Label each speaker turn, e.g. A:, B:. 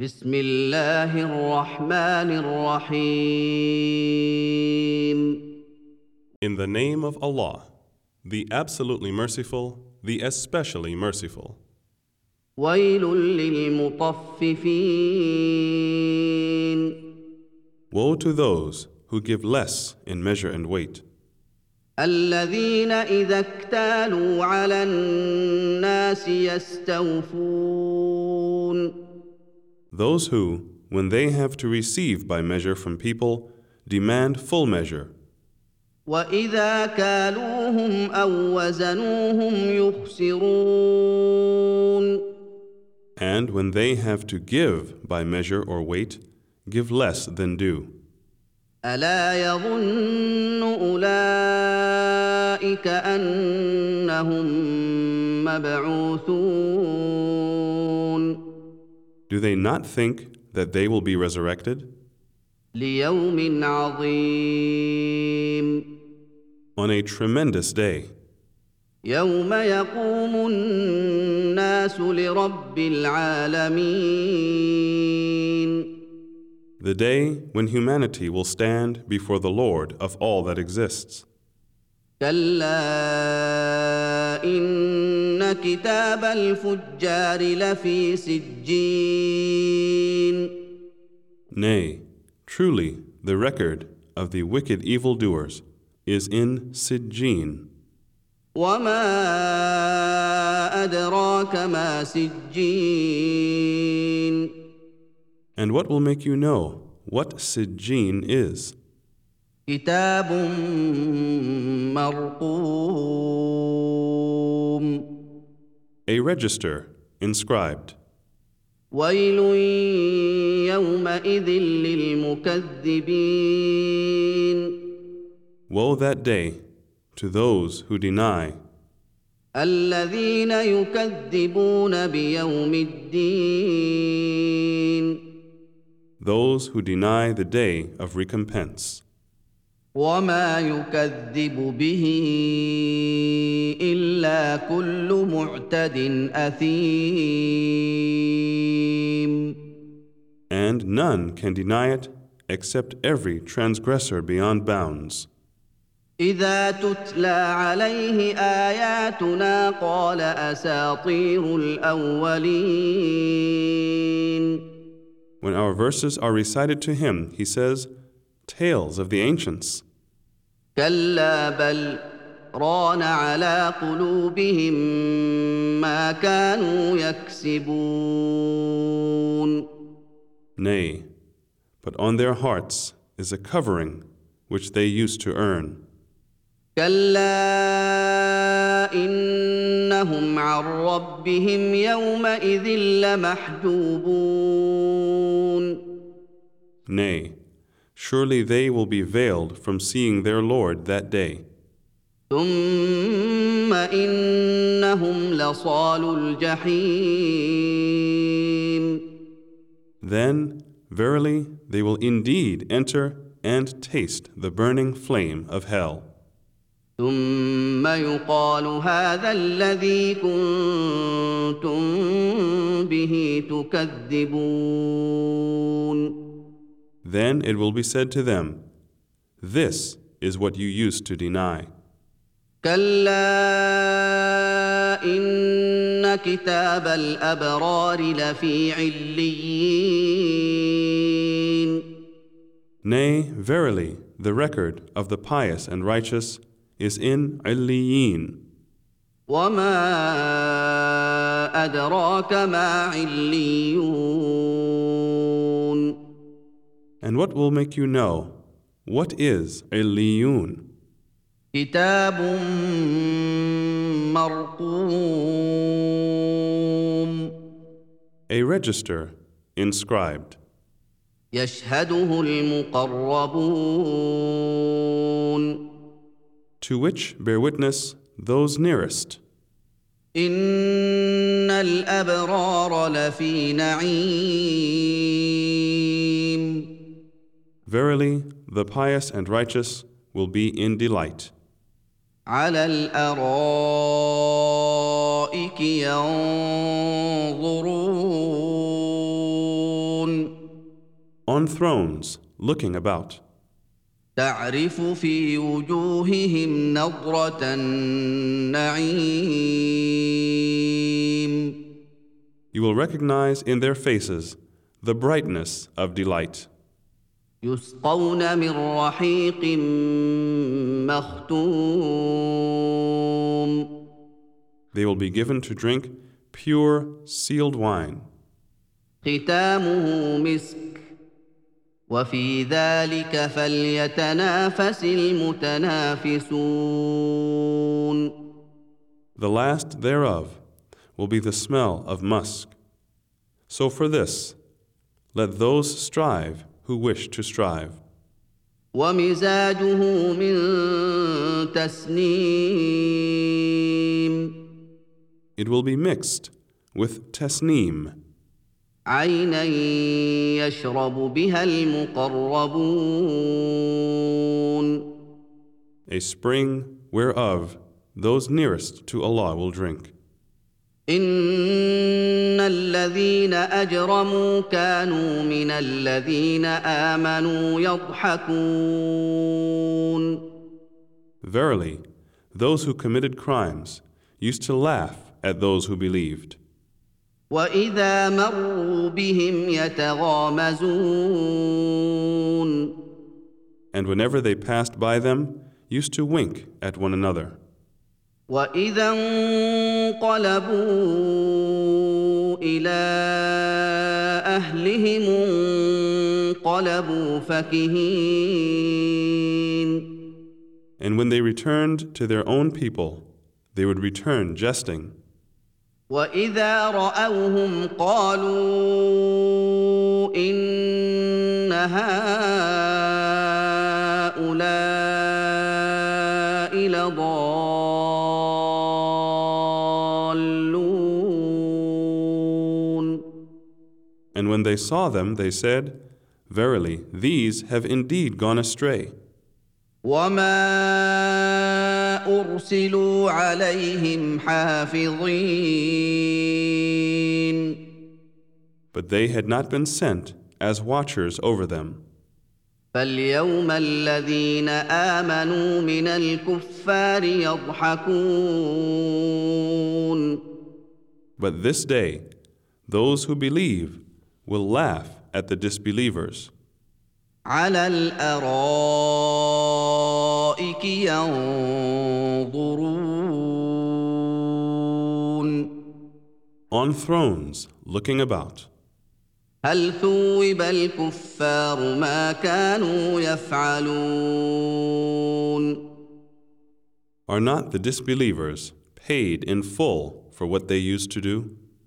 A: بسم الله الرحمن الرحيم
B: In the name of Allah, the absolutely merciful, the especially merciful.
A: ويل للمطففين
B: Woe to those who give less in measure and weight,
A: الذين إذا اكتالوا على الناس يستوفون
B: those who, when they have to receive by measure from people, demand full measure,
A: وإذا كالوهم أو وزنوهم يخسرون
B: and when they have to give by measure or weight, give less than due.
A: ألا يظن أولئك أنهم مبعوثون
B: Do they not think that they will be resurrected
A: ليوم عظيم
B: on a tremendous day,
A: يوم يقوم الناس لرب العالمين
B: the day when humanity will stand before the Lord of all that exists?
A: كلا إن كتاب الفجار لفي سجين
B: Nay, truly, the record of the wicked evildoers is in Sijjin.
A: وما أدراك ما سجين
B: And what will make you know what Sijjin is?
A: كتاب مرقوم
B: A register inscribed.
A: ويل يومئذ للمكذبين
B: Woe that day to those who deny,
A: الذين يكذبون بيوم الدين
B: those who deny the day of recompense.
A: وما يكذب به الا كل معتد اثيم
B: And none can deny it except every transgressor beyond bounds.
A: اذا تتلى عليه اياتنا قال اساطير الاولين
B: When our verses are recited to him, he says, Tales of the ancients.
A: كلا بل ران على قلوبهم ما كانوا يكسبون
B: Nay, but on their hearts is a covering which they used to earn.
A: كلا انهم عن ربهم يومئذ لمحجوبون
B: Nay, surely they will be veiled from seeing their Lord that day.
A: ثم انهم لصال الجحيم
B: Then, verily, they will indeed enter and taste the burning flame of hell.
A: ثم يقال هذا الذي كنتم به تكذبون
B: Then it will be said to them, This is what you used to deny.
A: كلا ان كتاب الابرار لفي عليين
B: Nay, verily, the record of the pious and righteous is in Illiyin.
A: وما ادراك ما عليون
B: And what will make you know what is Illiyun?
A: كتاب مرقوم
B: A register inscribed,
A: يشهده المقربون
B: to which bear witness those nearest.
A: ان الابرار لفي نعيم
B: Verily, the pious and righteous will be in delight.
A: على الارائك ينظرون
B: On thrones, looking about.
A: تعرف في وجوههم نضرة النعيم
B: You will recognize in their faces the brightness of delight.
A: يسقون من رحيق مختوم
B: They will be given to drink pure sealed wine.
A: ختامه مسك وفي ذلك فليتنافس المتنافسون
B: The last thereof will be the smell of musk. So for this, let those strive who wish to strive.
A: ومزاجه من تسنيم
B: It will be mixed with tasneem,
A: عينا يشرب بها المقربون
B: a spring whereof those nearest to Allah will drink.
A: ان الذين اجرموا كانوا من الذين امنوا يضحكون
B: Verily, those who committed crimes used to laugh at those who believed.
A: واذا مروا بهم يتغامزون
B: And whenever they passed by them, used to wink at one another.
A: واذا انقلبوا إلى اهلهم انقلبوا فكهين
B: And when they returned to their own people, they would return jesting.
A: واذا راوهم قالوا ان هؤلاء
B: And when they saw them, they said, Verily, these have indeed gone astray.
A: وما ارسلوا عليهم حافظين
B: But they had not been sent as watchers over them.
A: فاليوم الذين امنوا من الكفار يضحكون
B: But this day, those who believe will laugh at the disbelievers.
A: على الارائك ينظرون
B: On thrones, looking about.
A: هل ثوب الكفار ما كانوا يفعلون
B: Are not the disbelievers paid in full for what they used to do?